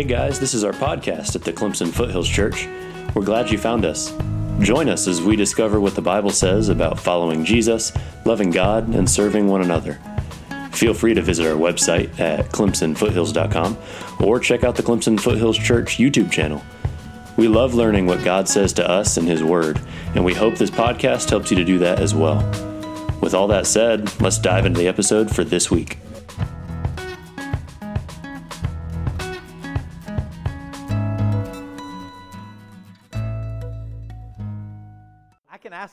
Hey guys, this is our podcast at the Clemson Foothills Church. We're glad you found us. Join us as we discover what the Bible says about following Jesus, loving God, and serving one another. Feel free to visit our website at clemsonfoothills.com or check out the Clemson Foothills Church YouTube channel. We love learning what God says to us in His Word, and we hope this podcast helps you to do that as well. With all that said, let's dive into the episode for this week.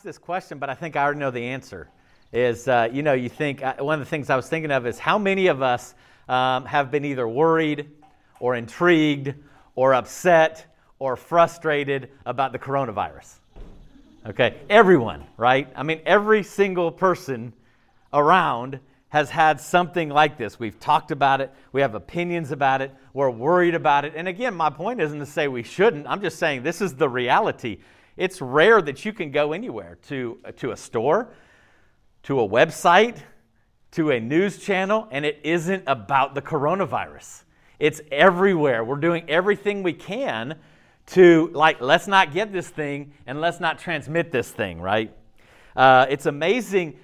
This question, but I think I already know the answer. Is, uh, you know, you think, uh, one of the things I was thinking of is how many of us um, have been either worried or intrigued or upset or frustrated about the coronavirus? Okay, everyone, right? I mean, every single person around has had something like this. We've talked about it, we have opinions about it, we're worried about it. And again, my point isn't to say we shouldn't, I'm just saying this is the reality. It's rare that you can go anywhere to, to a store, to a website, to a news channel, and it isn't about the coronavirus. It's everywhere. We're doing everything we can to, like, let's not get this thing and let's not transmit this thing, right? Uh, it's amazing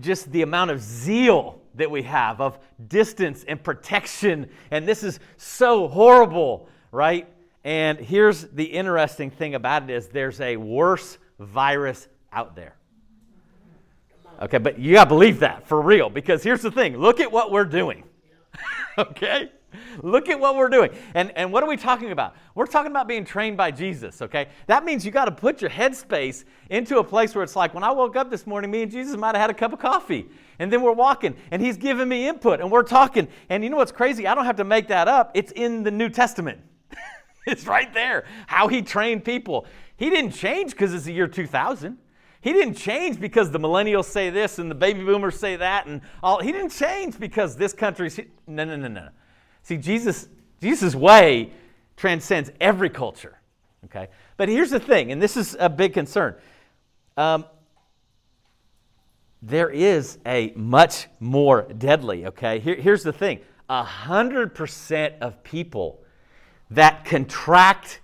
just the amount of zeal that we have of distance and protection, and this is so horrible, right? And here's the interesting thing about it is there's a worse virus out there. Okay, but you got to believe that for real because here's the thing look at what we're doing. okay? Look at what we're doing. And, and what are we talking about? We're talking about being trained by Jesus, okay? That means you got to put your headspace into a place where it's like when I woke up this morning, me and Jesus might have had a cup of coffee. And then we're walking, and He's giving me input, and we're talking. And you know what's crazy? I don't have to make that up. It's in the New Testament, it's right there. How He trained people. He didn't change because it's the year 2000. He didn't change because the millennials say this and the baby boomers say that and all. He didn't change because this country's no, no, no, no. See, Jesus, Jesus' way transcends every culture. Okay, but here's the thing, and this is a big concern. Um, there is a much more deadly. Okay, Here, here's the thing: a hundred percent of people that contract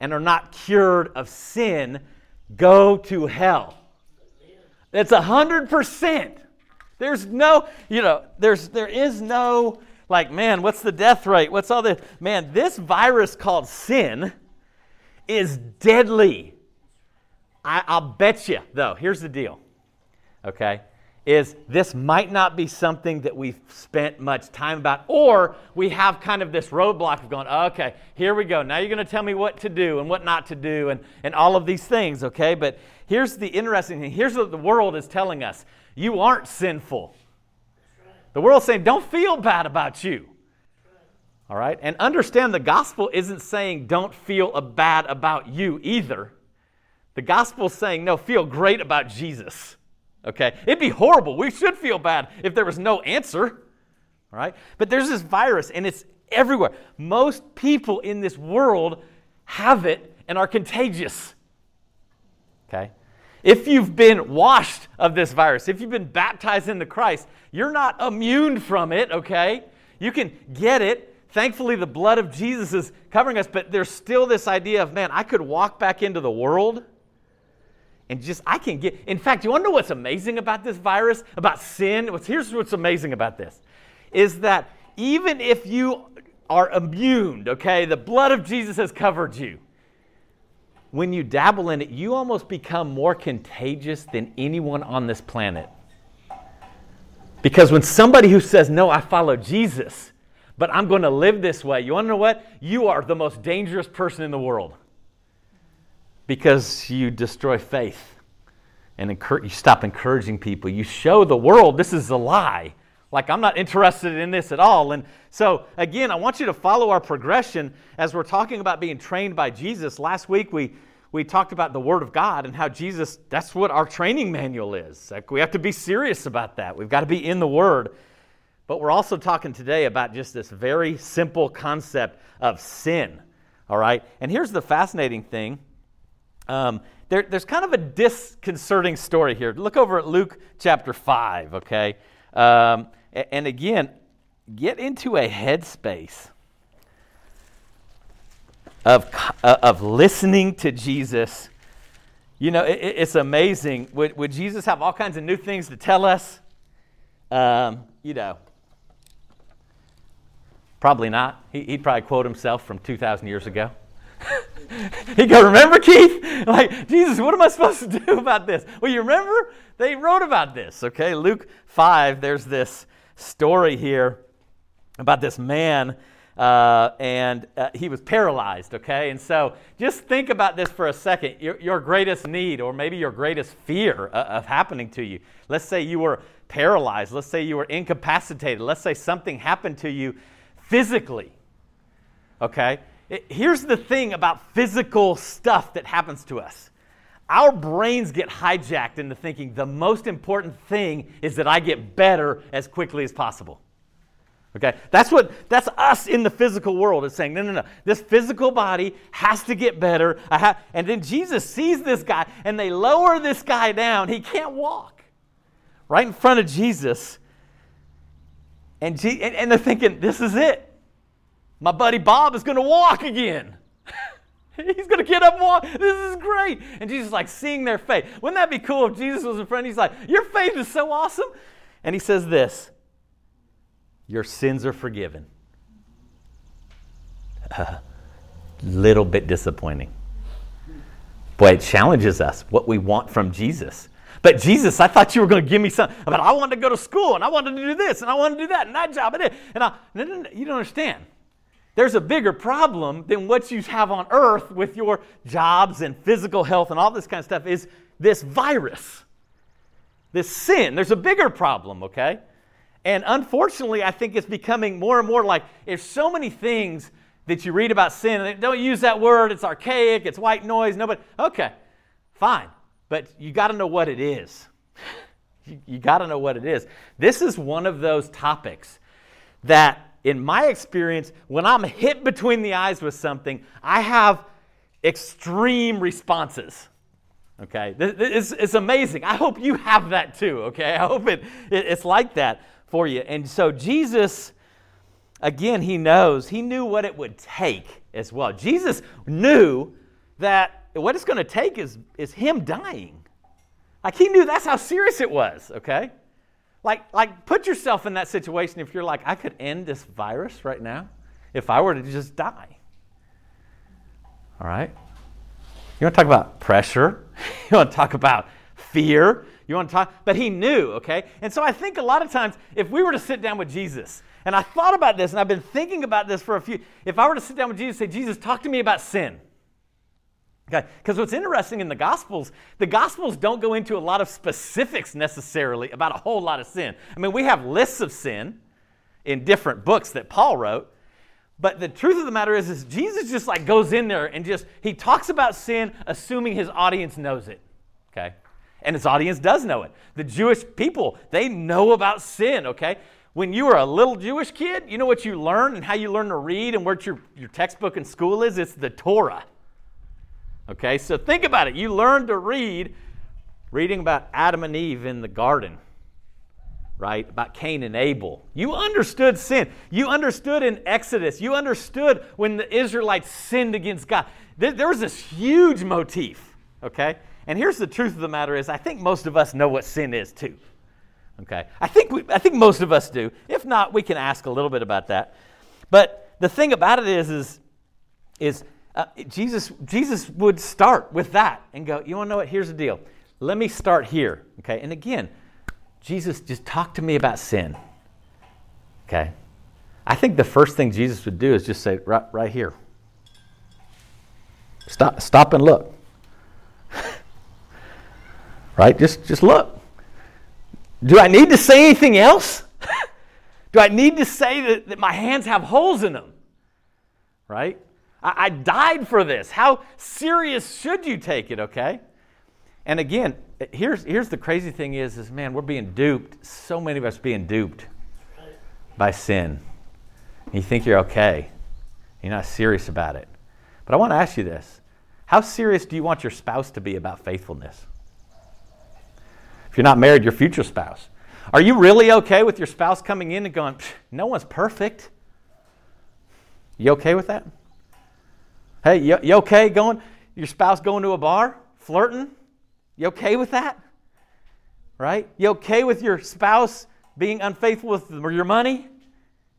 and are not cured of sin go to hell. That's a hundred percent. There's no, you know, there's there is no like, man, what's the death rate? What's all this? Man, this virus called sin is deadly. I, I'll bet you, though, here's the deal, okay? Is this might not be something that we've spent much time about, or we have kind of this roadblock of going, okay, here we go. Now you're going to tell me what to do and what not to do and, and all of these things, okay? But here's the interesting thing here's what the world is telling us you aren't sinful. The world's saying, don't feel bad about you. All right? And understand the gospel isn't saying don't feel bad about you either. The gospel is saying, no, feel great about Jesus. Okay? It'd be horrible. We should feel bad if there was no answer. Right? But there's this virus and it's everywhere. Most people in this world have it and are contagious. Okay? If you've been washed of this virus, if you've been baptized into Christ, you're not immune from it, okay? You can get it. Thankfully, the blood of Jesus is covering us, but there's still this idea of, man, I could walk back into the world and just, I can get. In fact, you want to know what's amazing about this virus, about sin? What's, Here's what's amazing about this is that even if you are immune, okay, the blood of Jesus has covered you when you dabble in it, you almost become more contagious than anyone on this planet. Because when somebody who says, No, I follow Jesus, but I'm going to live this way, you want to know what? You are the most dangerous person in the world. Because you destroy faith and you stop encouraging people. You show the world this is a lie. Like, I'm not interested in this at all. And so, again, I want you to follow our progression as we're talking about being trained by Jesus. Last week, we, we talked about the Word of God and how Jesus, that's what our training manual is. Like, we have to be serious about that. We've got to be in the Word. But we're also talking today about just this very simple concept of sin. All right? And here's the fascinating thing. Um, there, there's kind of a disconcerting story here. Look over at Luke chapter 5, okay? Um, and again, get into a headspace of, uh, of listening to Jesus. You know, it, it's amazing. Would, would Jesus have all kinds of new things to tell us? Um, you know, probably not. He, would probably quote himself from 2,000 years ago. He'd go, Remember, Keith? Like, Jesus, what am I supposed to do about this? Well, you remember? They wrote about this, okay? Luke 5, there's this story here about this man uh, and uh, he was paralyzed, okay? And so just think about this for a second. Your, your greatest need, or maybe your greatest fear uh, of happening to you. Let's say you were paralyzed. Let's say you were incapacitated. Let's say something happened to you physically, okay? It, here's the thing about physical stuff that happens to us. Our brains get hijacked into thinking the most important thing is that I get better as quickly as possible. Okay? That's what that's us in the physical world. is saying, no, no, no. This physical body has to get better. And then Jesus sees this guy and they lower this guy down. He can't walk. Right in front of Jesus. And, G- and, and they're thinking, this is it. My buddy Bob is going to walk again. He's going to get up and walk. This is great. And Jesus is like seeing their faith. Wouldn't that be cool if Jesus was in front? He's like, Your faith is so awesome. And he says this your sins are forgiven. A little bit disappointing. Boy, it challenges us what we want from Jesus. But Jesus, I thought you were going to give me something. But I wanted to go to school and I wanted to do this and I wanted to do that and that job and it. And I, no, no, no, you don't understand. There's a bigger problem than what you have on earth with your jobs and physical health and all this kind of stuff is this virus, this sin. There's a bigger problem, okay? And unfortunately, I think it's becoming more and more like there's so many things that you read about sin, and don't use that word, it's archaic, it's white noise, nobody. Okay, fine. But you got to know what it is. you, you got to know what it is. This is one of those topics that, in my experience, when I'm hit between the eyes with something, I have extreme responses. Okay, it's, it's amazing. I hope you have that too. Okay, I hope it, it it's like that for you. And so Jesus, again, he knows, he knew what it would take as well. Jesus knew that what it's going to take is, is him dying. Like he knew that's how serious it was, okay? Like, like put yourself in that situation if you're like, I could end this virus right now if I were to just die. All right? You want to talk about pressure? You want to talk about fear? You want to talk? But he knew, okay? And so I think a lot of times, if we were to sit down with Jesus, and I thought about this, and I've been thinking about this for a few, if I were to sit down with Jesus and say, Jesus, talk to me about sin. Okay, because what's interesting in the Gospels, the Gospels don't go into a lot of specifics necessarily about a whole lot of sin. I mean, we have lists of sin in different books that Paul wrote, but the truth of the matter is, is Jesus just like goes in there and just he talks about sin, assuming his audience knows it. Okay, and his audience does know it. The Jewish people, they know about sin, okay? When you were a little Jewish kid, you know what you learn and how you learn to read and what your, your textbook in school is? It's the Torah. Okay, so think about it. You learn to read reading about Adam and Eve in the garden, right? About Cain and Abel. You understood sin. You understood in Exodus. You understood when the Israelites sinned against God. There, there was this huge motif, okay? And here's the truth of the matter is I think most of us know what sin is too. Okay? I think we, I think most of us do. If not, we can ask a little bit about that. But the thing about it is is is uh, Jesus Jesus would start with that and go, "You want to know what? Here's the deal. Let me start here." Okay? And again, Jesus just talk to me about sin. Okay? I think the first thing Jesus would do is just say right, right here. Stop stop and look. Right? Just, just look. Do I need to say anything else? Do I need to say that, that my hands have holes in them? Right? I, died for this. How serious should you take it, okay? And again, here's, here's the crazy thing is, is man, we're being duped. So many of us being duped by sin. You think you're okay. You're not serious about it. But I want to ask you this. How serious do you want your spouse to be about faithfulness? If you're not married, your future spouse. Are you really okay with your spouse coming in and going, no one's perfect? You okay with that? Hey, you, you okay going? Your spouse going to a bar, flirting? You okay with that? Right? You okay with your spouse being unfaithful with your money?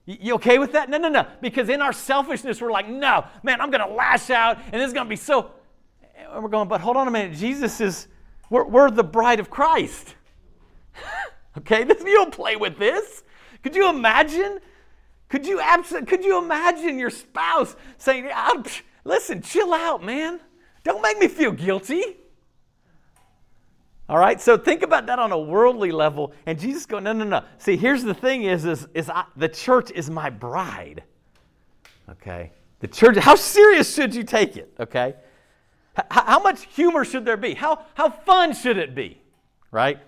You okay with that? No, no, no. Because in our selfishness, we're like, no, man, I'm going to lash out and it's going to be so. And we're going, but hold on a minute. Jesus is, we're, we're the bride of Christ. okay? This, you don't play with this. Could you imagine? Could you, abs- could you imagine your spouse saying, ah, listen, chill out, man. Don't make me feel guilty. All right, so think about that on a worldly level, and Jesus going, no, no, no. See, here's the thing: is is, is I, the church is my bride. Okay, the church. How serious should you take it? Okay, H- how much humor should there be? How how fun should it be? Right.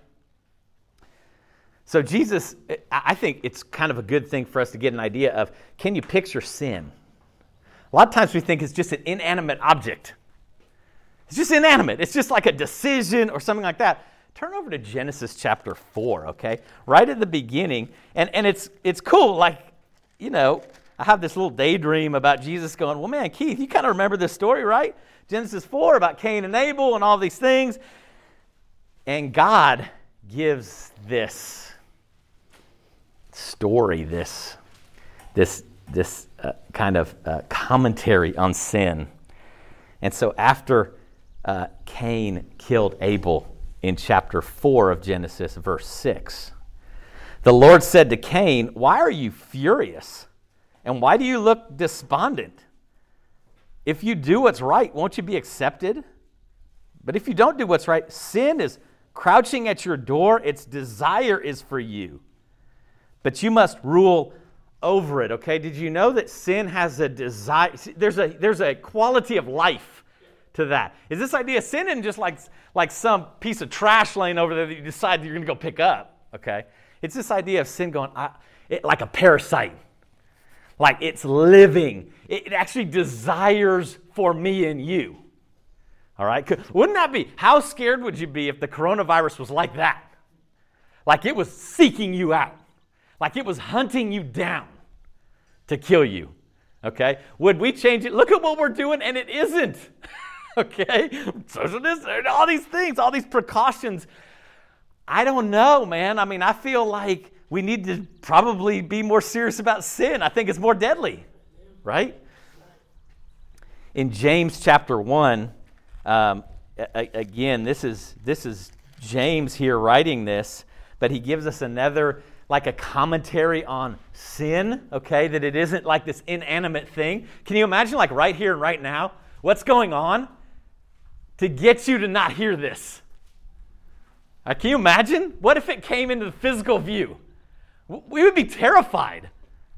So Jesus, I think it's kind of a good thing for us to get an idea of: can you picture sin? A lot of times we think it's just an inanimate object. It's just inanimate. It's just like a decision or something like that. Turn over to Genesis chapter 4, okay? Right at the beginning. And, and it's, it's cool. Like, you know, I have this little daydream about Jesus going, well, man, Keith, you kind of remember this story, right? Genesis 4 about Cain and Abel and all these things. And God gives this story, this, this, this uh, kind of uh, commentary on sin. And so after uh, Cain killed Abel in chapter 4 of Genesis, verse 6. The Lord said to Cain, Why are you furious? And why do you look despondent? If you do what's right, won't you be accepted? But if you don't do what's right, sin is crouching at your door. Its desire is for you. But you must rule over it, okay? Did you know that sin has a desire? There's a, there's a quality of life to that. Is this idea of sinning just like, like some piece of trash laying over there that you decide you're going to go pick up? Okay? It's this idea of sin going I, it, like a parasite. Like it's living. It, it actually desires for me and you. All right? Wouldn't that be? How scared would you be if the coronavirus was like that? Like it was seeking you out, like it was hunting you down to kill you. Okay? Would we change it? Look at what we're doing, and it isn't. okay? Social distance, all these things, all these precautions. I don't know, man. I mean, I feel like we need to probably be more serious about sin. I think it's more deadly, right? In James chapter 1, um, a- again, this is, this is James here writing this, but he gives us another, like a commentary on sin, okay? That it isn't like this inanimate thing. Can you imagine, like right here and right now, what's going on? to get you to not hear this. Uh, can you imagine? What if it came into the physical view? We would be terrified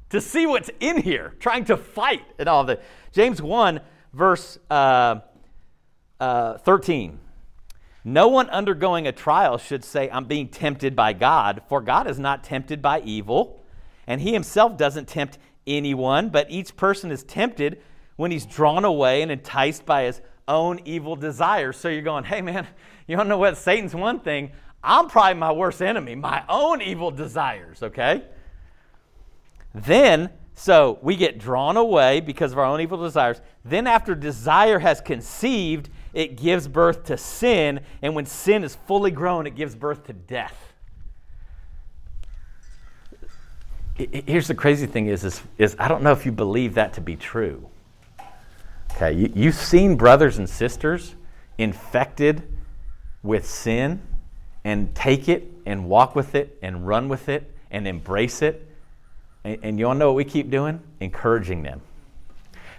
to see what's in here, trying to fight and all of that. James 1, verse uh, uh, 13. No one undergoing a trial should say, I'm being tempted by God, for God is not tempted by evil, and he himself doesn't tempt anyone, but each person is tempted when he's drawn away and enticed by his own evil desires. So you're going, hey man, you don't know what? Satan's one thing. I'm probably my worst enemy, my own evil desires, okay? Then, so we get drawn away because of our own evil desires. Then, after desire has conceived, it gives birth to sin. And when sin is fully grown, it gives birth to death. Here's the crazy thing is, is, is I don't know if you believe that to be true. Okay, you, you've seen brothers and sisters infected with sin and take it and walk with it and run with it and embrace it. And, and you all know what we keep doing? Encouraging them.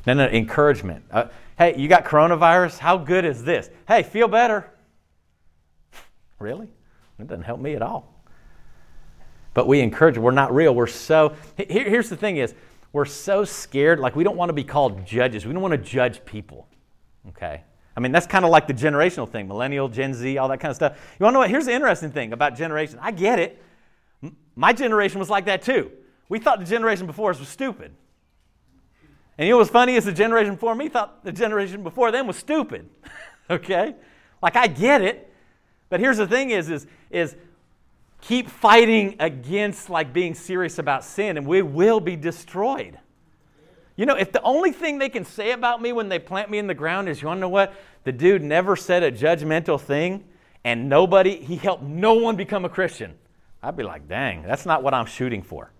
No, no, encouragement. Uh, hey, you got coronavirus? How good is this? Hey, feel better. Really? It doesn't help me at all. But we encourage. We're not real. We're so. Here, here's the thing: is we're so scared, like we don't want to be called judges. We don't want to judge people. Okay? I mean, that's kind of like the generational thing millennial, Gen Z, all that kind of stuff. You want to know what? Here's the interesting thing about generation. I get it. My generation was like that too. We thought the generation before us was stupid. And you know what's funny is the generation before me thought the generation before them was stupid. okay? Like I get it. But here's the thing is, is, is keep fighting against like being serious about sin and we will be destroyed You know, if the only thing they can say about me when they plant me in the ground is, you want to know what? The dude never said a judgmental thing, and nobody, he helped no one become a Christian. I'd be like, dang, that's not what I'm shooting for.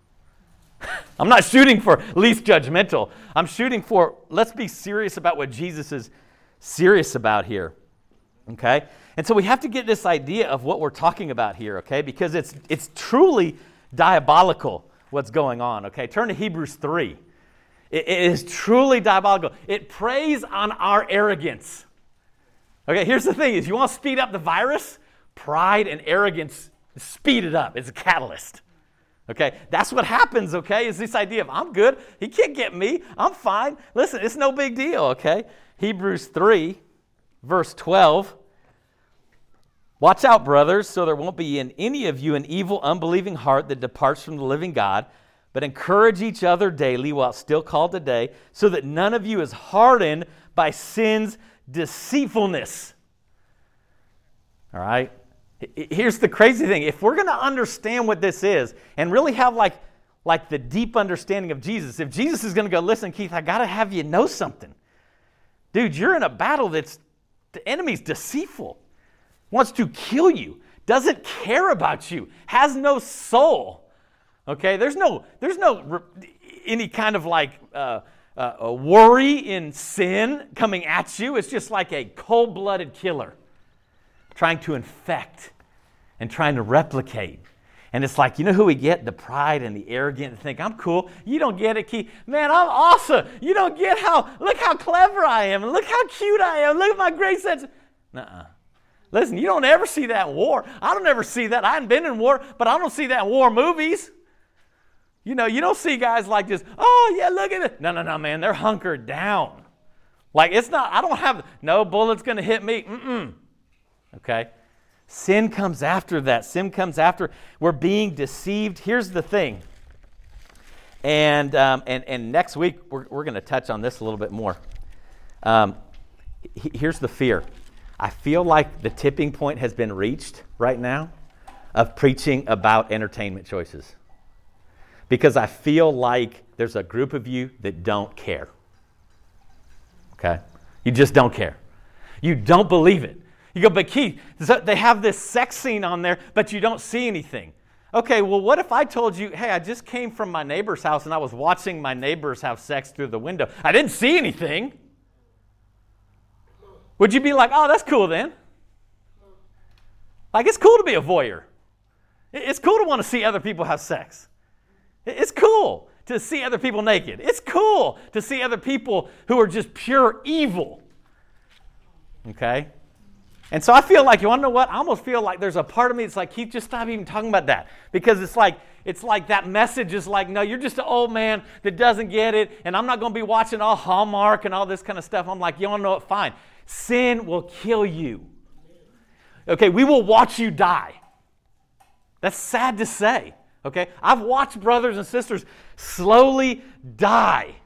I'm not shooting for least judgmental. I'm shooting for let's be serious about what Jesus is serious about here. Okay? And so we have to get this idea of what we're talking about here, okay? Because it's it's truly diabolical what's going on, okay? Turn to Hebrews 3. it, it is truly diabolical. It preys on our arrogance. Okay, here's the thing is you want to speed up the virus? Pride and arrogance speed it up. It's a catalyst. Okay, that's what happens, okay, is this idea of I'm good, he can't get me, I'm fine. Listen, it's no big deal, okay? Hebrews 3, verse 12. Watch out, brothers, so there won't be in any of you an evil, unbelieving heart that departs from the living God, but encourage each other daily while still called today, so that none of you is hardened by sin's deceitfulness. All right? Here's the crazy thing. If we're going to understand what this is and really have like, like the deep understanding of Jesus, if Jesus is going to go, listen, Keith, I got to have you know something. Dude, you're in a battle that's the enemy's deceitful, wants to kill you, doesn't care about you, has no soul. Okay, there's no, there's no any kind of like uh, uh, worry in sin coming at you. It's just like a cold blooded killer trying to infect and trying to replicate. And it's like, you know who we get? The pride and the arrogant and think, I'm cool. You don't get it, Keith. Man, I'm awesome. You don't get how, look how clever I am. Look how cute I am. Look at my great sense. Nuh-uh. Listen, you don't ever see that war. I don't ever see that. I haven't been in war, but I don't see that war movies. You know, you don't see guys like this, oh, yeah, look at it. No, no, no, man. They're hunkered down. Like, it's not, I don't have, no bullet's going to hit me. Mm-mm. Okay? Sin comes after that. Sin comes after. We're being deceived. Here's the thing. And, um, and, and next week, we're, we're going to touch on this a little bit more. Um, here's the fear I feel like the tipping point has been reached right now of preaching about entertainment choices. Because I feel like there's a group of you that don't care. Okay? You just don't care. You don't believe it. You go, but Keith, they have this sex scene on there, but you don't see anything. Okay, well, what if I told you, hey, I just came from my neighbor's house and I was watching my neighbors have sex through the window? I didn't see anything. Would you be like, oh, that's cool then? Like, it's cool to be a voyeur. It's cool to want to see other people have sex. It's cool to see other people naked. It's cool to see other people who are just pure evil. Okay? And so I feel like, you want to know what? I almost feel like there's a part of me that's like, Keith, just stop even talking about that. Because it's like, it's like that message is like, no, you're just an old man that doesn't get it, and I'm not going to be watching all Hallmark and all this kind of stuff. I'm like, you want to know what? Fine. Sin will kill you. Okay, we will watch you die. That's sad to say. Okay, I've watched brothers and sisters slowly die.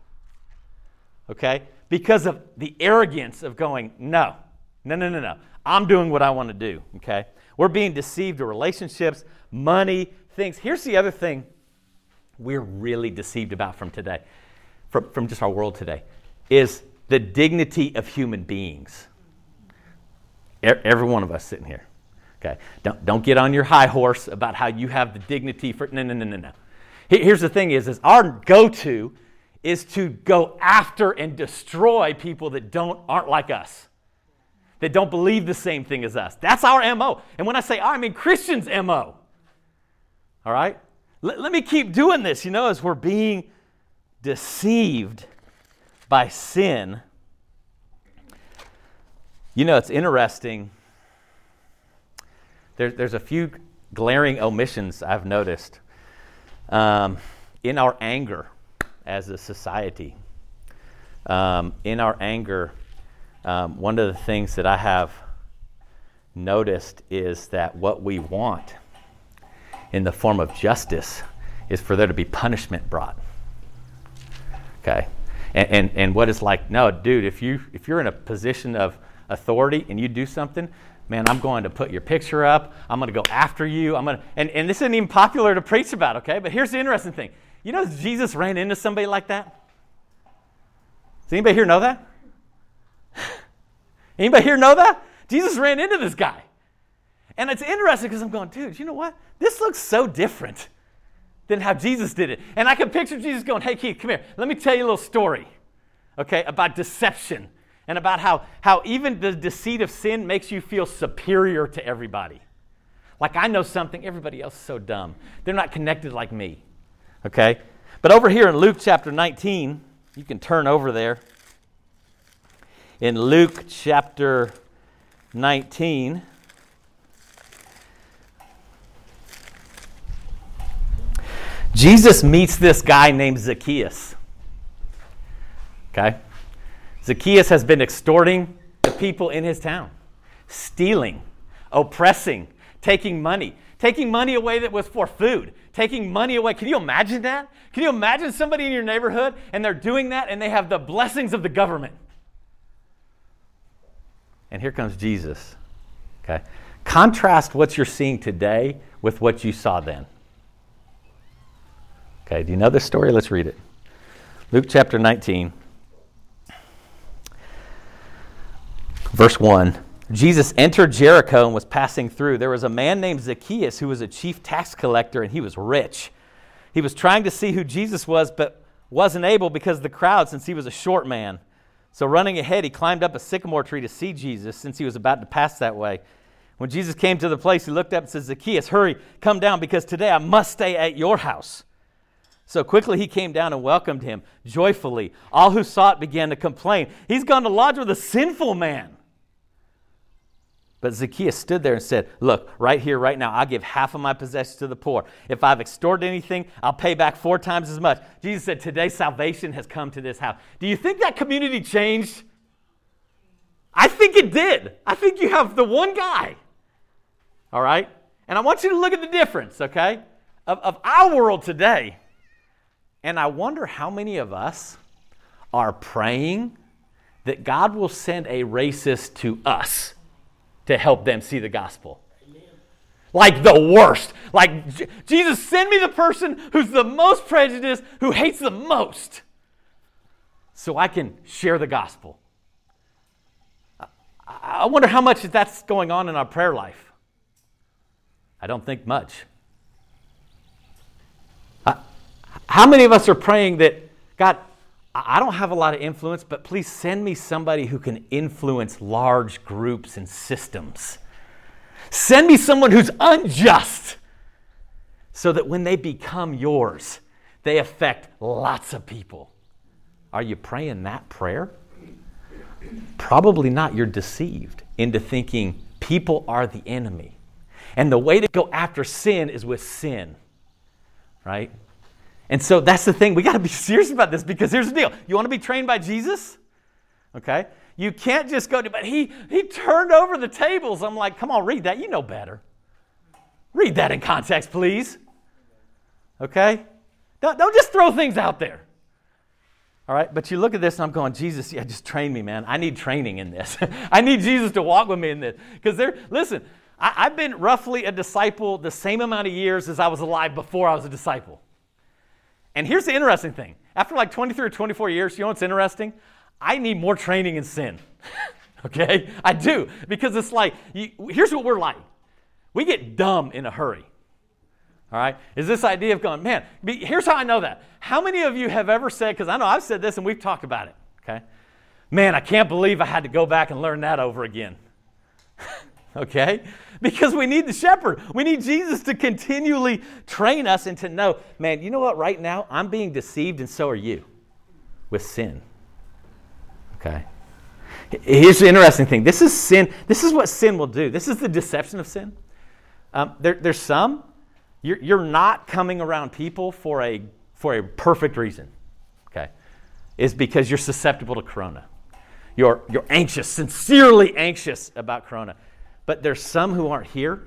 Okay, because of the arrogance of going, no, no, no, no, no. I'm doing what I want to do, okay? We're being deceived to relationships, money, things. Here's the other thing we're really deceived about from today, from, from just our world today, is the dignity of human beings. Every one of us sitting here. Okay. Don't, don't get on your high horse about how you have the dignity for no no no no no. Here's the thing is, is our go-to is to go after and destroy people that don't aren't like us that don't believe the same thing as us. That's our MO. And when I say our, I mean Christians' MO. All right? Let, let me keep doing this, you know, as we're being deceived by sin. You know, it's interesting. There, there's a few glaring omissions I've noticed um, in our anger as a society. Um, in our anger, um, one of the things that I have noticed is that what we want in the form of justice is for there to be punishment brought. Okay? And, and, and what is like, no, dude, if, you, if you're in a position of authority and you do something, man, I'm going to put your picture up. I'm going to go after you. I'm going to, and, and this isn't even popular to preach about, okay? But here's the interesting thing. You know, Jesus ran into somebody like that? Does anybody here know that? Anybody here know that? Jesus ran into this guy. And it's interesting because I'm going, dude, you know what? This looks so different than how Jesus did it. And I can picture Jesus going, hey, Keith, come here. Let me tell you a little story, okay, about deception and about how, how even the deceit of sin makes you feel superior to everybody. Like I know something, everybody else is so dumb. They're not connected like me, okay? But over here in Luke chapter 19, you can turn over there. In Luke chapter 19, Jesus meets this guy named Zacchaeus. Okay? Zacchaeus has been extorting the people in his town, stealing, oppressing, taking money, taking money away that was for food, taking money away. Can you imagine that? Can you imagine somebody in your neighborhood and they're doing that and they have the blessings of the government? And here comes Jesus. Okay? Contrast what you're seeing today with what you saw then. Okay, do you know this story? Let's read it. Luke chapter 19, verse 1. Jesus entered Jericho and was passing through. There was a man named Zacchaeus who was a chief tax collector and he was rich. He was trying to see who Jesus was, but wasn't able because the crowd since he was a short man. So, running ahead, he climbed up a sycamore tree to see Jesus since he was about to pass that way. When Jesus came to the place, he looked up and said, Zacchaeus, hurry, come down because today I must stay at your house. So quickly he came down and welcomed him joyfully. All who saw it began to complain. He's gone to lodge with a sinful man. But Zacchaeus stood there and said, Look, right here, right now, I'll give half of my possessions to the poor. If I've extorted anything, I'll pay back four times as much. Jesus said, Today salvation has come to this house. Do you think that community changed? I think it did. I think you have the one guy. All right? And I want you to look at the difference, okay, of, of our world today and I wonder how many of us are praying that God will send a racist to us to help them see the gospel. Like the worst. Like, Jesus, send me the person who's the most prejudiced, who hates the most, so I can share the gospel. I wonder how much that's going on in our prayer life. I don't think much. How many of us are praying that, God, I don't have a lot of influence, but please send me somebody who can influence large groups and systems? Send me someone who's unjust so that when they become yours, they affect lots of people. Are you praying that prayer? Probably not. You're deceived into thinking people are the enemy. And the way to go after sin is with sin, right? And so that's the thing. We got to be serious about this because here's the deal. You want to be trained by Jesus? Okay? You can't just go to, but he, he turned over the tables. I'm like, come on, read that. You know better. Read that in context, please. Okay? Don't, don't just throw things out there. All right? But you look at this and I'm going, Jesus, yeah, just train me, man. I need training in this. I need Jesus to walk with me in this. Because there, listen, I, I've been roughly a disciple the same amount of years as I was alive before I was a disciple. And here's the interesting thing after like 23 or 24 years, you know what's interesting? I need more training in sin. okay? I do. Because it's like, you, here's what we're like we get dumb in a hurry. All right? Is this idea of going, man, here's how I know that. How many of you have ever said, because I know I've said this and we've talked about it, okay? Man, I can't believe I had to go back and learn that over again. okay? Because we need the shepherd. We need Jesus to continually train us and to know, man, you know what? Right now, I'm being deceived, and so are you with sin. Okay? Here's the interesting thing this is sin. This is what sin will do. This is the deception of sin. Um, there, there's some, you're, you're not coming around people for a, for a perfect reason. Okay? Is because you're susceptible to corona. You're, you're anxious, sincerely anxious about corona. But there's some who aren't here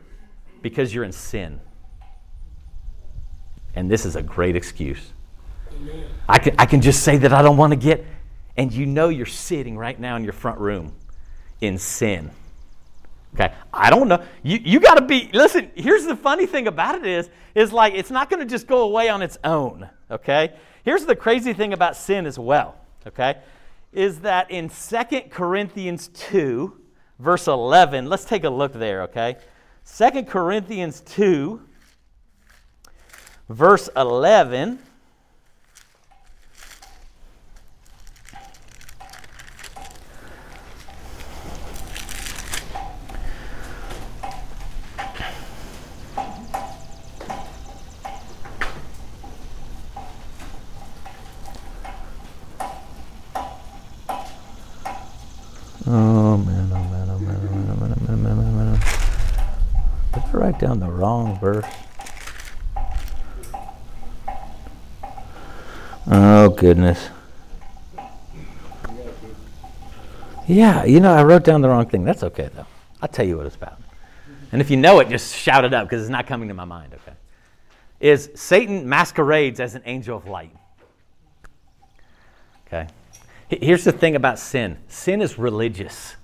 because you're in sin. And this is a great excuse. I can, I can just say that I don't want to get, and you know you're sitting right now in your front room in sin. Okay, I don't know. You, you got to be, listen, here's the funny thing about it is, is like it's not going to just go away on its own. Okay, here's the crazy thing about sin as well. Okay, is that in 2 Corinthians 2, verse 11, let's take a look there, okay? 2 Corinthians 2, verse 11. Oh Down the wrong verse? Oh goodness. Yeah, you know, I wrote down the wrong thing. That's okay though. I'll tell you what it's about. And if you know it, just shout it up because it's not coming to my mind, okay? Is Satan masquerades as an angel of light. Okay? Here's the thing about sin sin is religious.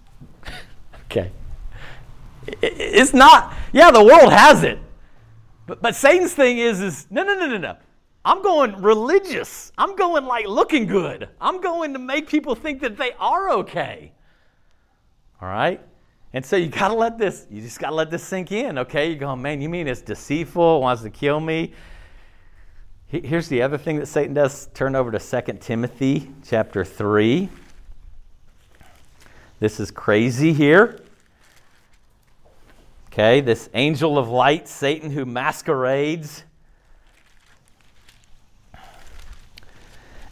okay? It's not, yeah, the world has it. But, but Satan's thing is, is no, no, no, no, no. I'm going religious. I'm going like looking good. I'm going to make people think that they are okay. All right? And so you got to let this, you just got to let this sink in, okay? You're going, man, you mean it's deceitful, wants to kill me? Here's the other thing that Satan does. Turn over to 2 Timothy chapter 3. This is crazy here. Okay, this angel of light, Satan, who masquerades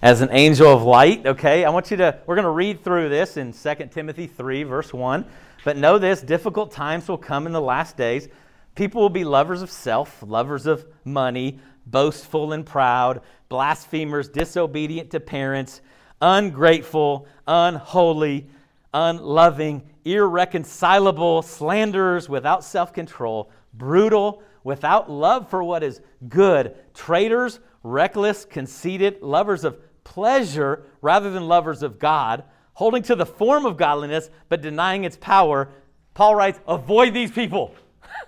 as an angel of light. Okay, I want you to, we're going to read through this in 2 Timothy 3, verse 1. But know this difficult times will come in the last days. People will be lovers of self, lovers of money boastful and proud, blasphemers, disobedient to parents, ungrateful, unholy, unloving, irreconcilable, slanderers, without self control, brutal, without love for what is good, traitors, reckless, conceited, lovers of pleasure rather than lovers of God, holding to the form of godliness but denying its power. Paul writes, avoid these people.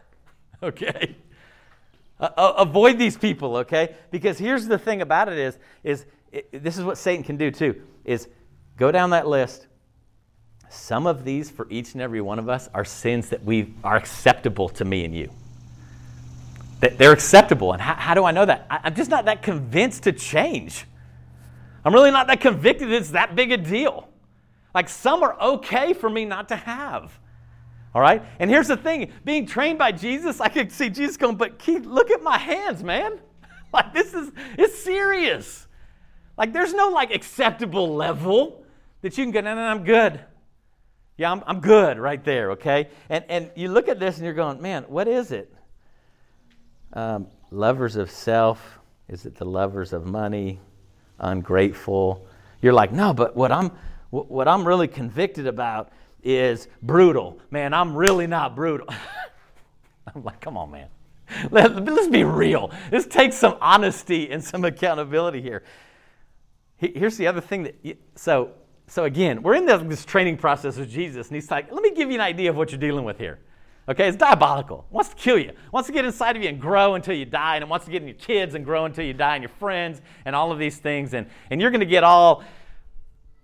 okay. Uh, avoid these people, okay? Because here's the thing about it is, is it, this is what Satan can do too, is go down that list. Some of these, for each and every one of us, are sins that we are acceptable to me and you. That they're acceptable. And how, how do I know that? I, I'm just not that convinced to change. I'm really not that convicted it's that big a deal. Like some are okay for me not to have. All right? And here's the thing being trained by Jesus, I could see Jesus going, but Keith, look at my hands, man. like, this is, it's serious. Like, there's no like acceptable level that you can go, no, no, I'm good. Yeah, I'm, I'm good right there, okay? And, and you look at this and you're going, man, what is it? Um, lovers of self? Is it the lovers of money? Ungrateful? You're like, no, but what I'm, what I'm really convicted about is brutal. Man, I'm really not brutal. I'm like, come on, man. Let, us be real. This takes some honesty and some accountability here. Here's the other thing that, so, so again, we're in this, this training process with Jesus, and he's like, let me give you an idea of what you're dealing with here. Okay, it's diabolical. It wants to kill you. It wants to get inside of you and grow until you die, and it wants to get in your kids and grow until you die, and your friends, and all of these things. And, and you're going to get all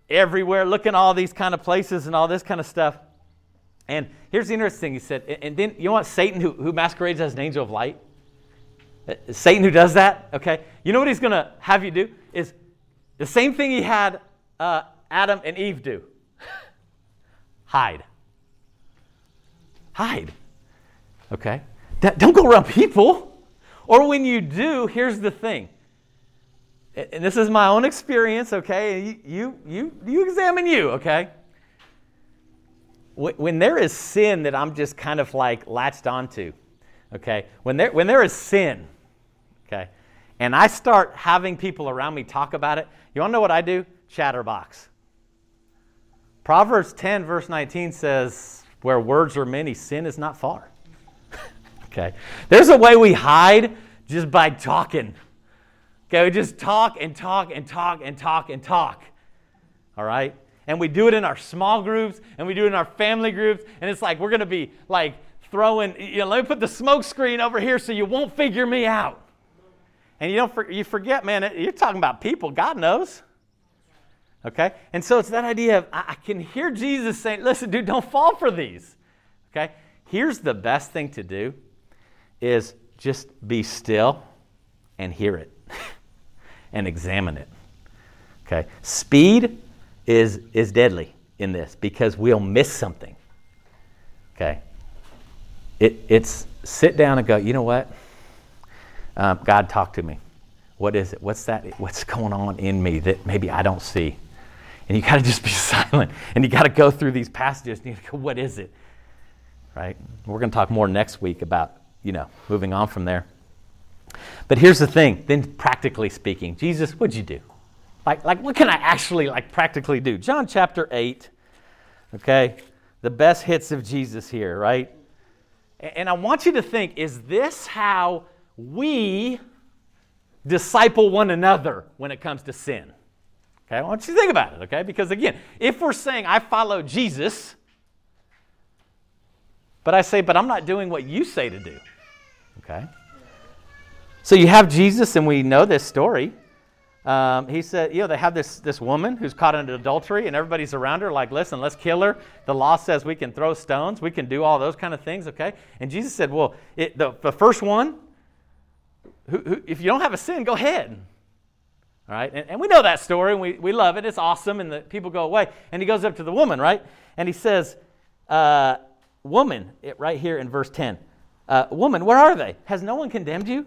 everywhere, looking all these kind of places and all this kind of stuff. And here's the interesting thing he said, and then you want Satan who, who masquerades as an angel of light? Uh, Satan who does that, okay? You know what he's going to have you do? Is the same thing he had uh, Adam and Eve do hide. Hide. Okay? Don't go around people. Or when you do, here's the thing and this is my own experience, okay? You, you, you, you examine you, okay? When there is sin that I'm just kind of like latched onto, okay? When there, when there is sin, okay, and I start having people around me talk about it, you want to know what I do? Chatterbox. Proverbs 10, verse 19 says, Where words are many, sin is not far. okay? There's a way we hide just by talking. Okay, we just talk and talk and talk and talk and talk. All right? And we do it in our small groups and we do it in our family groups. And it's like we're going to be like throwing, you know, let me put the smoke screen over here so you won't figure me out. And you don't, you forget, man, you're talking about people. God knows. Okay? And so it's that idea of I, can hear Jesus saying, listen, dude, don't fall for these. Okay? Here's the best thing to do is just be still and hear it and examine it. Okay? Speed is, is deadly in this because we'll miss something. Okay? It, it's sit down and go, you know what? Um, God, talk to me. What is it? What's that? What's going on in me that maybe I don't see? And you got to just be silent. And you got to go through these passages and you go, what is it? Right? We're going to talk more next week about, you know, moving on from there. But here's the thing, then practically speaking, Jesus, what'd you do? Like, like what can I actually like practically do? John chapter 8, okay? The best hits of Jesus here, right? And I want you to think, is this how we disciple one another when it comes to sin? Okay, I want you to think about it, okay? Because again, if we're saying I follow Jesus, but I say, but I'm not doing what you say to do, okay? So you have Jesus, and we know this story. Um, he said, you know, they have this, this woman who's caught in adultery, and everybody's around her, like, listen, let's kill her. The law says we can throw stones, we can do all those kind of things, okay? And Jesus said, well, it, the, the first one, who, who, if you don't have a sin, go ahead. All right? And, and we know that story, and we, we love it. It's awesome, and the people go away. And he goes up to the woman, right? And he says, uh, Woman, it, right here in verse 10, uh, Woman, where are they? Has no one condemned you?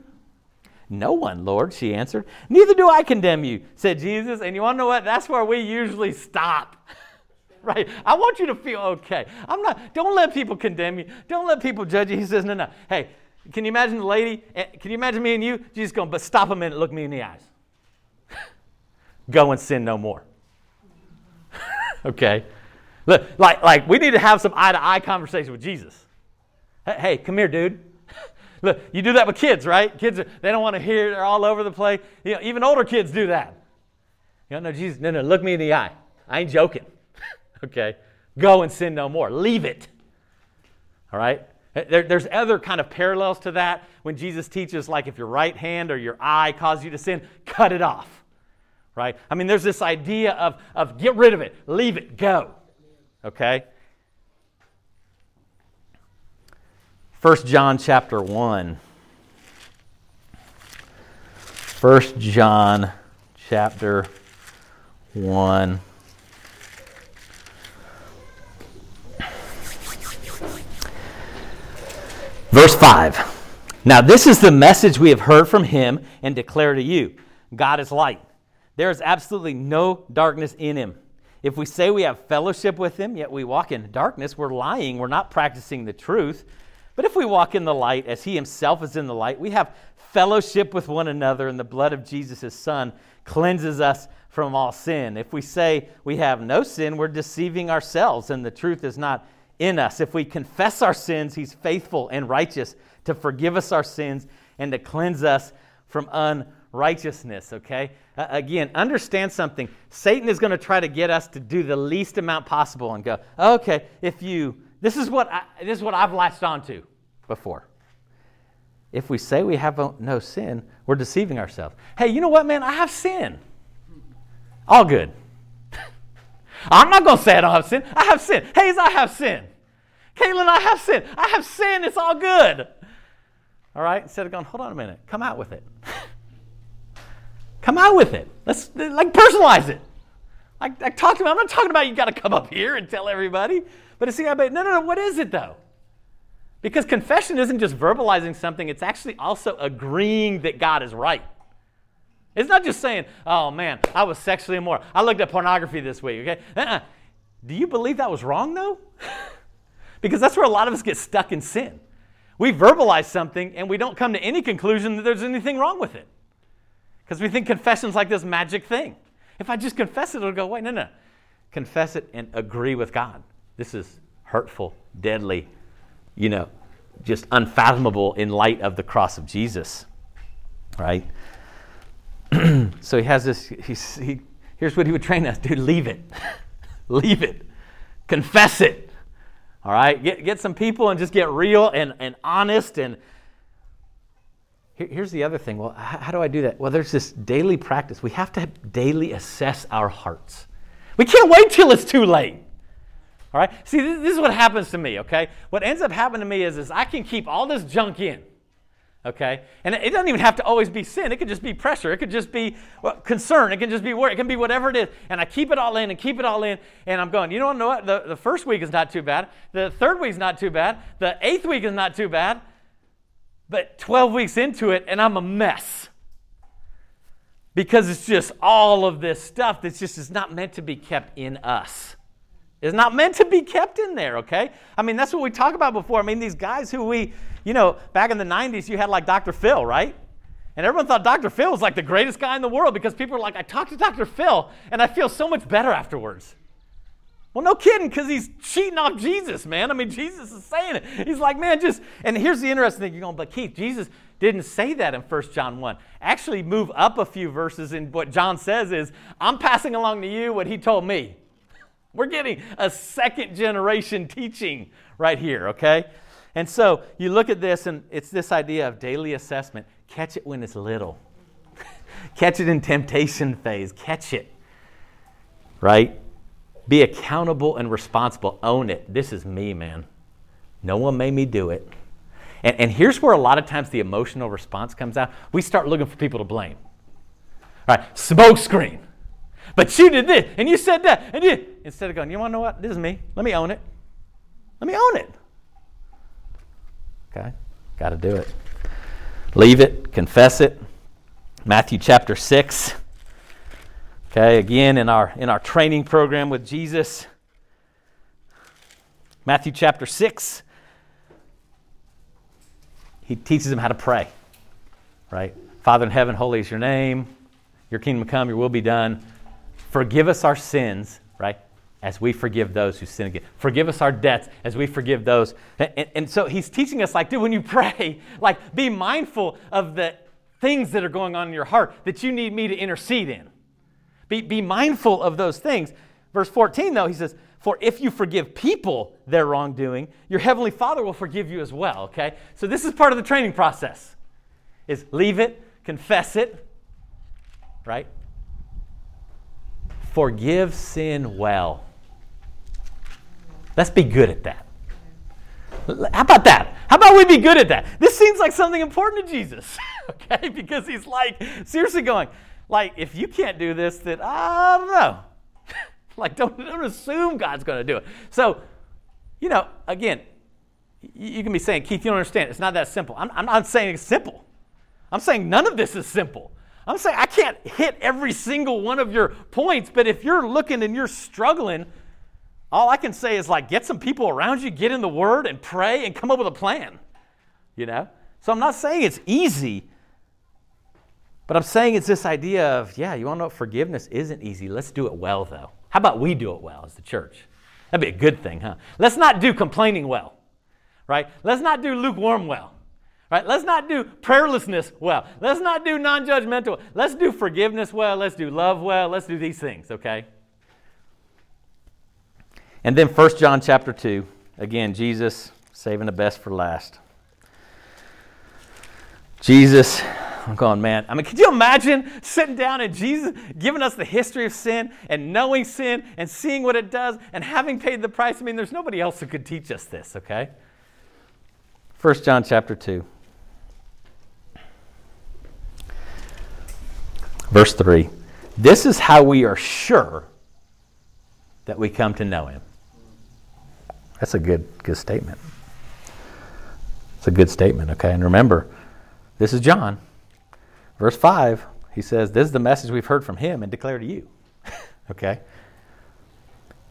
No one, Lord, she answered. Neither do I condemn you, said Jesus. And you want to know what? That's where we usually stop. right? I want you to feel okay. I'm not, don't let people condemn you. Don't let people judge you. He says, no, no. Hey, can you imagine the lady? Eh, can you imagine me and you? Jesus going, but stop a minute, look me in the eyes. Go and sin no more. okay? Look, like, like we need to have some eye to eye conversation with Jesus. Hey, hey, come here, dude. Look, you do that with kids, right? Kids, they don't want to hear. They're all over the place. You know, even older kids do that. You know, no, Jesus, no, no, look me in the eye. I ain't joking. okay? Go and sin no more. Leave it. All right? There, there's other kind of parallels to that when Jesus teaches, like if your right hand or your eye cause you to sin, cut it off. Right? I mean, there's this idea of, of get rid of it, leave it, go. Okay? 1 John chapter 1. 1 John chapter 1. Verse 5. Now, this is the message we have heard from him and declare to you God is light. There is absolutely no darkness in him. If we say we have fellowship with him, yet we walk in darkness, we're lying. We're not practicing the truth. But if we walk in the light as he himself is in the light, we have fellowship with one another, and the blood of Jesus, his son, cleanses us from all sin. If we say we have no sin, we're deceiving ourselves, and the truth is not in us. If we confess our sins, he's faithful and righteous to forgive us our sins and to cleanse us from unrighteousness, okay? Uh, again, understand something. Satan is going to try to get us to do the least amount possible and go, okay, if you this is what I, this is what I've latched onto before. If we say we have no sin, we're deceiving ourselves. Hey, you know what, man? I have sin. All good. I'm not going to say I don't have sin. I have sin. Hayes, I have sin. Caitlin, I have sin. I have sin. It's all good. All right? Instead of going, hold on a minute, come out with it. come out with it. Let's like personalize it. Like, like talk to me. I'm not talking about you got to come up here and tell everybody. But see, I bet, no, no, no, what is it though? Because confession isn't just verbalizing something, it's actually also agreeing that God is right. It's not just saying, oh man, I was sexually immoral. I looked at pornography this week, okay? Uh-uh. Do you believe that was wrong though? because that's where a lot of us get stuck in sin. We verbalize something and we don't come to any conclusion that there's anything wrong with it. Because we think confession's like this magic thing. If I just confess it, it'll go away. No, no. Confess it and agree with God. This is hurtful, deadly, you know, just unfathomable in light of the cross of Jesus, right? so he has this, he, here's what he would train us do leave it. leave it. Confess it. All right? Get, get some people and just get real and, and honest. And here's the other thing. Well, how, do I do that? Well, there's this daily practice. We have to daily assess our hearts. We can't wait till it's too late. All right? See, this, is what happens to me, okay? What ends up happening to me is, is I can keep all this junk in okay and it doesn't even have to always be sin it could just be pressure it could just be well, concern it can just be work it can be whatever it is and i keep it all in and keep it all in and i'm going you know what the, the first week is not too bad the third week is not too bad the eighth week is not too bad but 12 weeks into it and i'm a mess because it's just all of this stuff that's just is not meant to be kept in us It's not meant to be kept in there, okay? I mean, that's what we talked about before. I mean, these guys who we, you know, back in the 90s, you had like Dr. Phil, right? And everyone thought Dr. Phil was like the greatest guy in the world because people were like, I talked to Dr. Phil and I feel so much better afterwards. Well, no kidding, because he's cheating off Jesus, man. I mean, Jesus is saying it. He's like, man, just, and here's the interesting thing. You're going, but Keith, Jesus didn't say that in 1 John 1. Actually, move up a few verses, and what John says is, I'm passing along to you what he told me. We're getting a second generation teaching right here, okay? And so you look at this, and it's this idea of daily assessment. Catch it when it's little, catch it in temptation phase, catch it, right? Be accountable and responsible. Own it. This is me, man. No one made me do it. And, and here's where a lot of times the emotional response comes out. We start looking for people to blame. All right, smoke screen. But you did this, and you said that, and you instead of going, you want to know what? This is me. Let me own it. Let me own it. Okay, got to do it. Leave it. Confess it. Matthew chapter six. Okay, again in our in our training program with Jesus. Matthew chapter six. He teaches them how to pray. Right? Father in heaven, holy is your name. Your kingdom come, your will be done Forgive us our sins, right? As we forgive those who sin against. Forgive us our debts as we forgive those. And, and so he's teaching us, like, dude, when you pray, like, be mindful of the things that are going on in your heart that you need me to intercede in. Be, be mindful of those things. Verse 14, though, he says, For if you forgive people their wrongdoing, your heavenly Father will forgive you as well, okay? So this is part of the training process. Is leave it, confess it, right? forgive sin well. Let's be good at that. How about that? How about we be good at that? This seems like something important to Jesus, okay? Because he's like, seriously going, like, if you can't do this, then I don't know. like, don't, don't assume God's going to do it. So, you know, again, you can be saying, Keith, you don't understand. It's not that simple. I'm, I'm not saying it's simple. I'm saying none of this is simple. I'm saying I can't hit every single one of your points, but if you're looking and you're struggling, all I can say is like get some people around you, get in the word and pray and come up with a plan. You know? So I'm not saying it's easy, but I'm saying it's this idea of, yeah, you want to know forgiveness isn't easy. Let's do it well though. How about we do it well as the church? That'd be a good thing, huh? Let's not do complaining well. Right? Let's not do lukewarm well. Right? Let's not do prayerlessness well. Let's not do non judgmental. Let's do forgiveness well. Let's do love well. Let's do these things, okay? And then 1 John chapter 2. Again, Jesus saving the best for last. Jesus, I'm going, man. I mean, could you imagine sitting down and Jesus giving us the history of sin and knowing sin and seeing what it does and having paid the price? I mean, there's nobody else who could teach us this, okay? 1 John chapter 2. Verse 3 This is how we are sure that we come to know him. That's a good, good statement. It's a good statement, okay? And remember, this is John. Verse 5, he says, This is the message we've heard from him and declare to you. okay?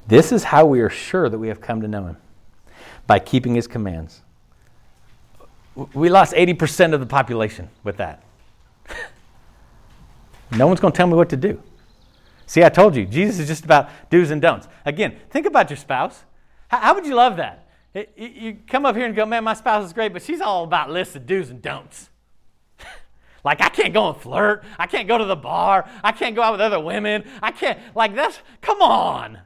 This is how we are sure that we have come to know him by keeping his commands. We lost 80% of the population with that. No one's going to tell me what to do. See, I told you, Jesus is just about do's and don'ts. Again, think about your spouse. How, how would you love that? It, you come up here and go, man, my spouse is great, but she's all about lists of do's and don'ts. Like, I can't go and flirt. I can't go to the bar. I can't go out with other women. I can't, like, that's, come on.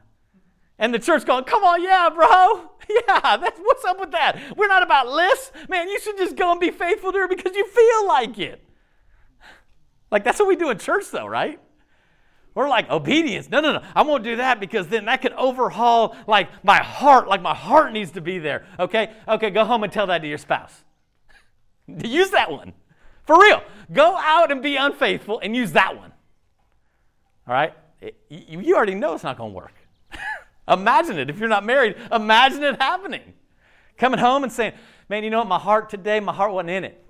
And the church going, come on, yeah, bro. Yeah, that's what's up with that. We're not about lists. Man, you should just go and be faithful to her because you feel like it. Like, that's what we do in church, though, right? We're like, obedience. No, no, no. I won't do that because then that could overhaul like my heart, like my heart needs to be there. Okay? Okay, go home and tell that to your spouse. use that one. For real. Go out and be unfaithful and use that one. All right? It, you, already know it's not going to work. imagine it. If you're not married, imagine it happening. Coming home and saying, man, you know what? My heart today, my heart wasn't in it.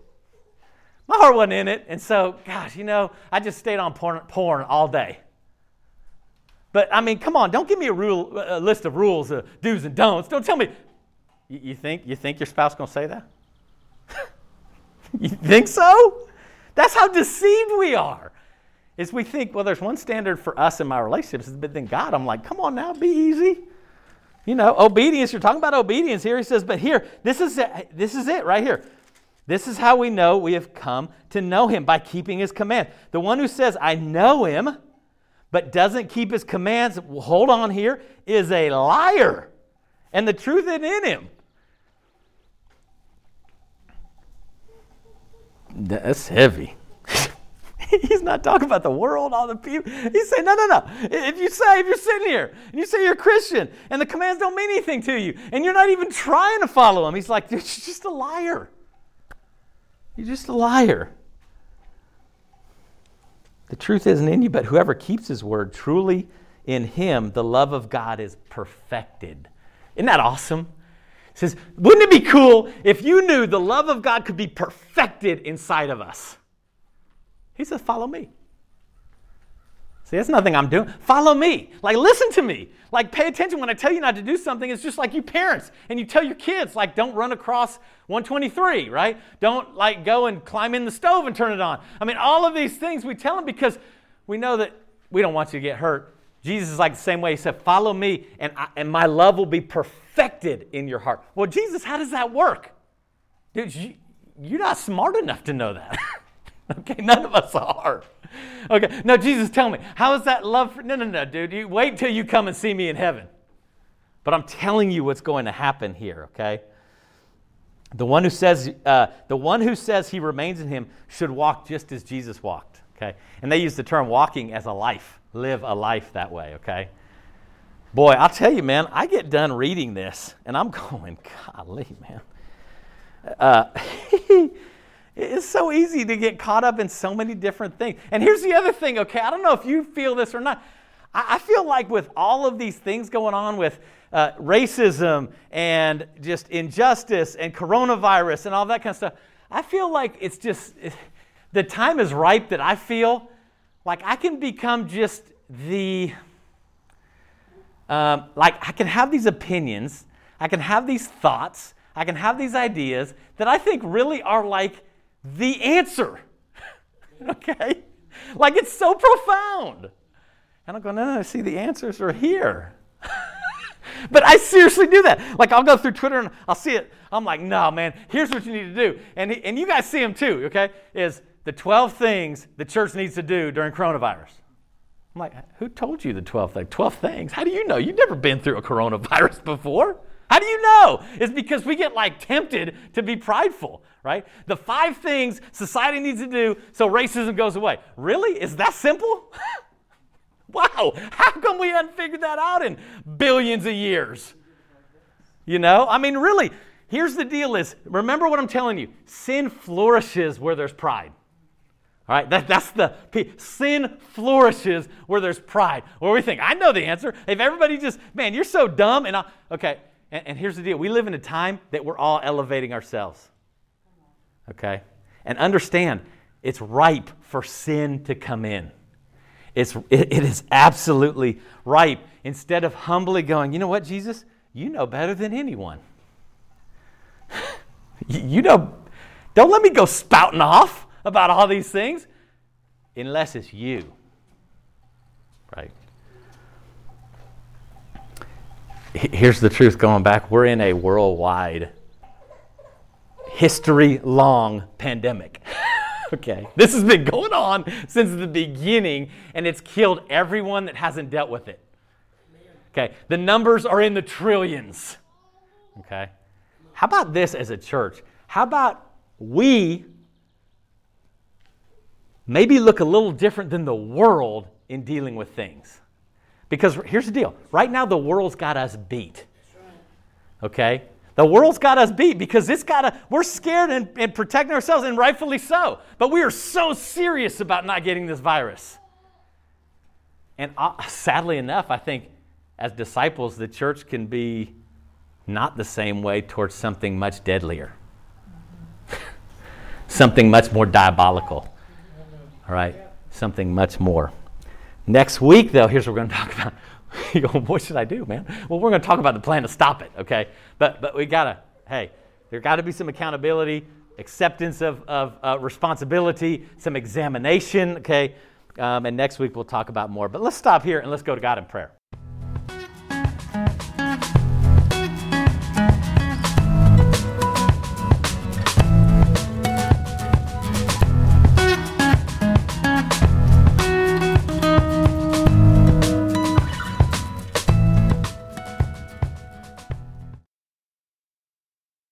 My heart wasn't in it. And so, gosh, you know, I just stayed on porn, porn all day. But I mean, come on, don't give me a, rule, a list of rules, uh, do's and don'ts. Don't tell me. You, think, you think your spouse going to say that? You think so? That's how deceived we are. Is we think, well, there's one standard for us in my relationships, but then God, I'm like, come on now, be easy. You know, obedience, you're talking about obedience here. He says, but here, this is it, this is it right here. This is how we know we have come to know him by keeping his command. The one who says, I know him, but doesn't keep his commands, hold on here, is a liar. And the truth isn't in him. That's heavy. He's not talking about the world, all the people. He's saying, no, no, no. If you say, if you're sitting here and you say you're a Christian and the commands don't mean anything to you and you're not even trying to follow them, he's like, you're just a liar. You're just a liar. The truth isn't in you, but whoever keeps his word, truly in him, the love of God is perfected. Isn't that awesome? It says, wouldn't it be cool if you knew the love of God could be perfected inside of us? He says, follow me. See, that's nothing I'm doing. Follow me. Like, listen to me. Like, pay attention when I tell you not to do something. It's just like you parents and you tell your kids, like, don't run across 123, right? Don't, like, go and climb in the stove and turn it on. I mean, all of these things we tell them because we know that we don't want you to get hurt. Jesus is like the same way. He said, Follow me, and, I, and my love will be perfected in your heart. Well, Jesus, how does that work? Dude, you, you're not smart enough to know that. okay, none of us are. Okay, now Jesus, tell me, how is that love? For, no, no, no, dude. You wait till you come and see me in heaven. But I'm telling you what's going to happen here. Okay. The one who says uh, the one who says he remains in him should walk just as Jesus walked. Okay, and they use the term walking as a life. Live a life that way. Okay. Boy, I'll tell you, man, I get done reading this and I'm going, golly, man. Uh, It's so easy to get caught up in so many different things. And here's the other thing, okay? I don't know if you feel this or not. I, feel like with all of these things going on with uh, racism and just injustice and coronavirus and all that kind of stuff, I feel like it's just, the time is ripe that I feel like I can become just the, um, like I can have these opinions, I can have these thoughts, I can have these ideas that I think really are like the answer. okay? Like it's so profound. And I'm going, no, no, see, the answers are here. but I seriously do that. Like I'll go through Twitter and I'll see it. I'm like, no, man, here's what you need to do. And, and you guys see them too, okay? Is the 12 things the church needs to do during coronavirus. I'm like, who told you the 12 things? 12 things? How do you know? You've never been through a coronavirus before. How do you know? It's because we get like tempted to be prideful, right? The five things society needs to do so racism goes away. Really? Is that simple? wow. How come we hadn't figured that out in billions of years? You know? I mean, really, here's the deal is remember what I'm telling you. Sin flourishes where there's pride. All right, that, that's the sin flourishes where there's pride. Where we think, I know the answer. If everybody just, man, you're so dumb, and I, okay, and, and here's the deal we live in a time that we're all elevating ourselves. Okay? And understand, it's ripe for sin to come in. It's, it, it is absolutely ripe. Instead of humbly going, you know what, Jesus? You know better than anyone. you know, don't let me go spouting off about all these things? Unless it's you. Right? here's the truth going back. We're in a worldwide history long pandemic. Okay. This has been going on since the beginning and it's killed everyone that hasn't dealt with it. Okay. The numbers are in the trillions. Okay. How about this as a church? How about we maybe look a little different than the world in dealing with things. Because here's the deal right now, the world's got us beat. Okay? The world's got us beat because it's got to, we're scared and, and protecting ourselves, and rightfully so. But we are so serious about not getting this virus. And uh, sadly enough, I think as disciples, the church can be not the same way towards something much deadlier, something much more diabolical. All right? Something much more. Next week, though, here's what we're going to talk about. you go, what should I do, man? Well, we're going to talk about the plan to stop it, okay? But, but we got to, hey, there got to be some accountability, acceptance of, of uh, responsibility, some examination, okay? Um, and next week we'll talk about more. But let's stop here and let's go to God in prayer.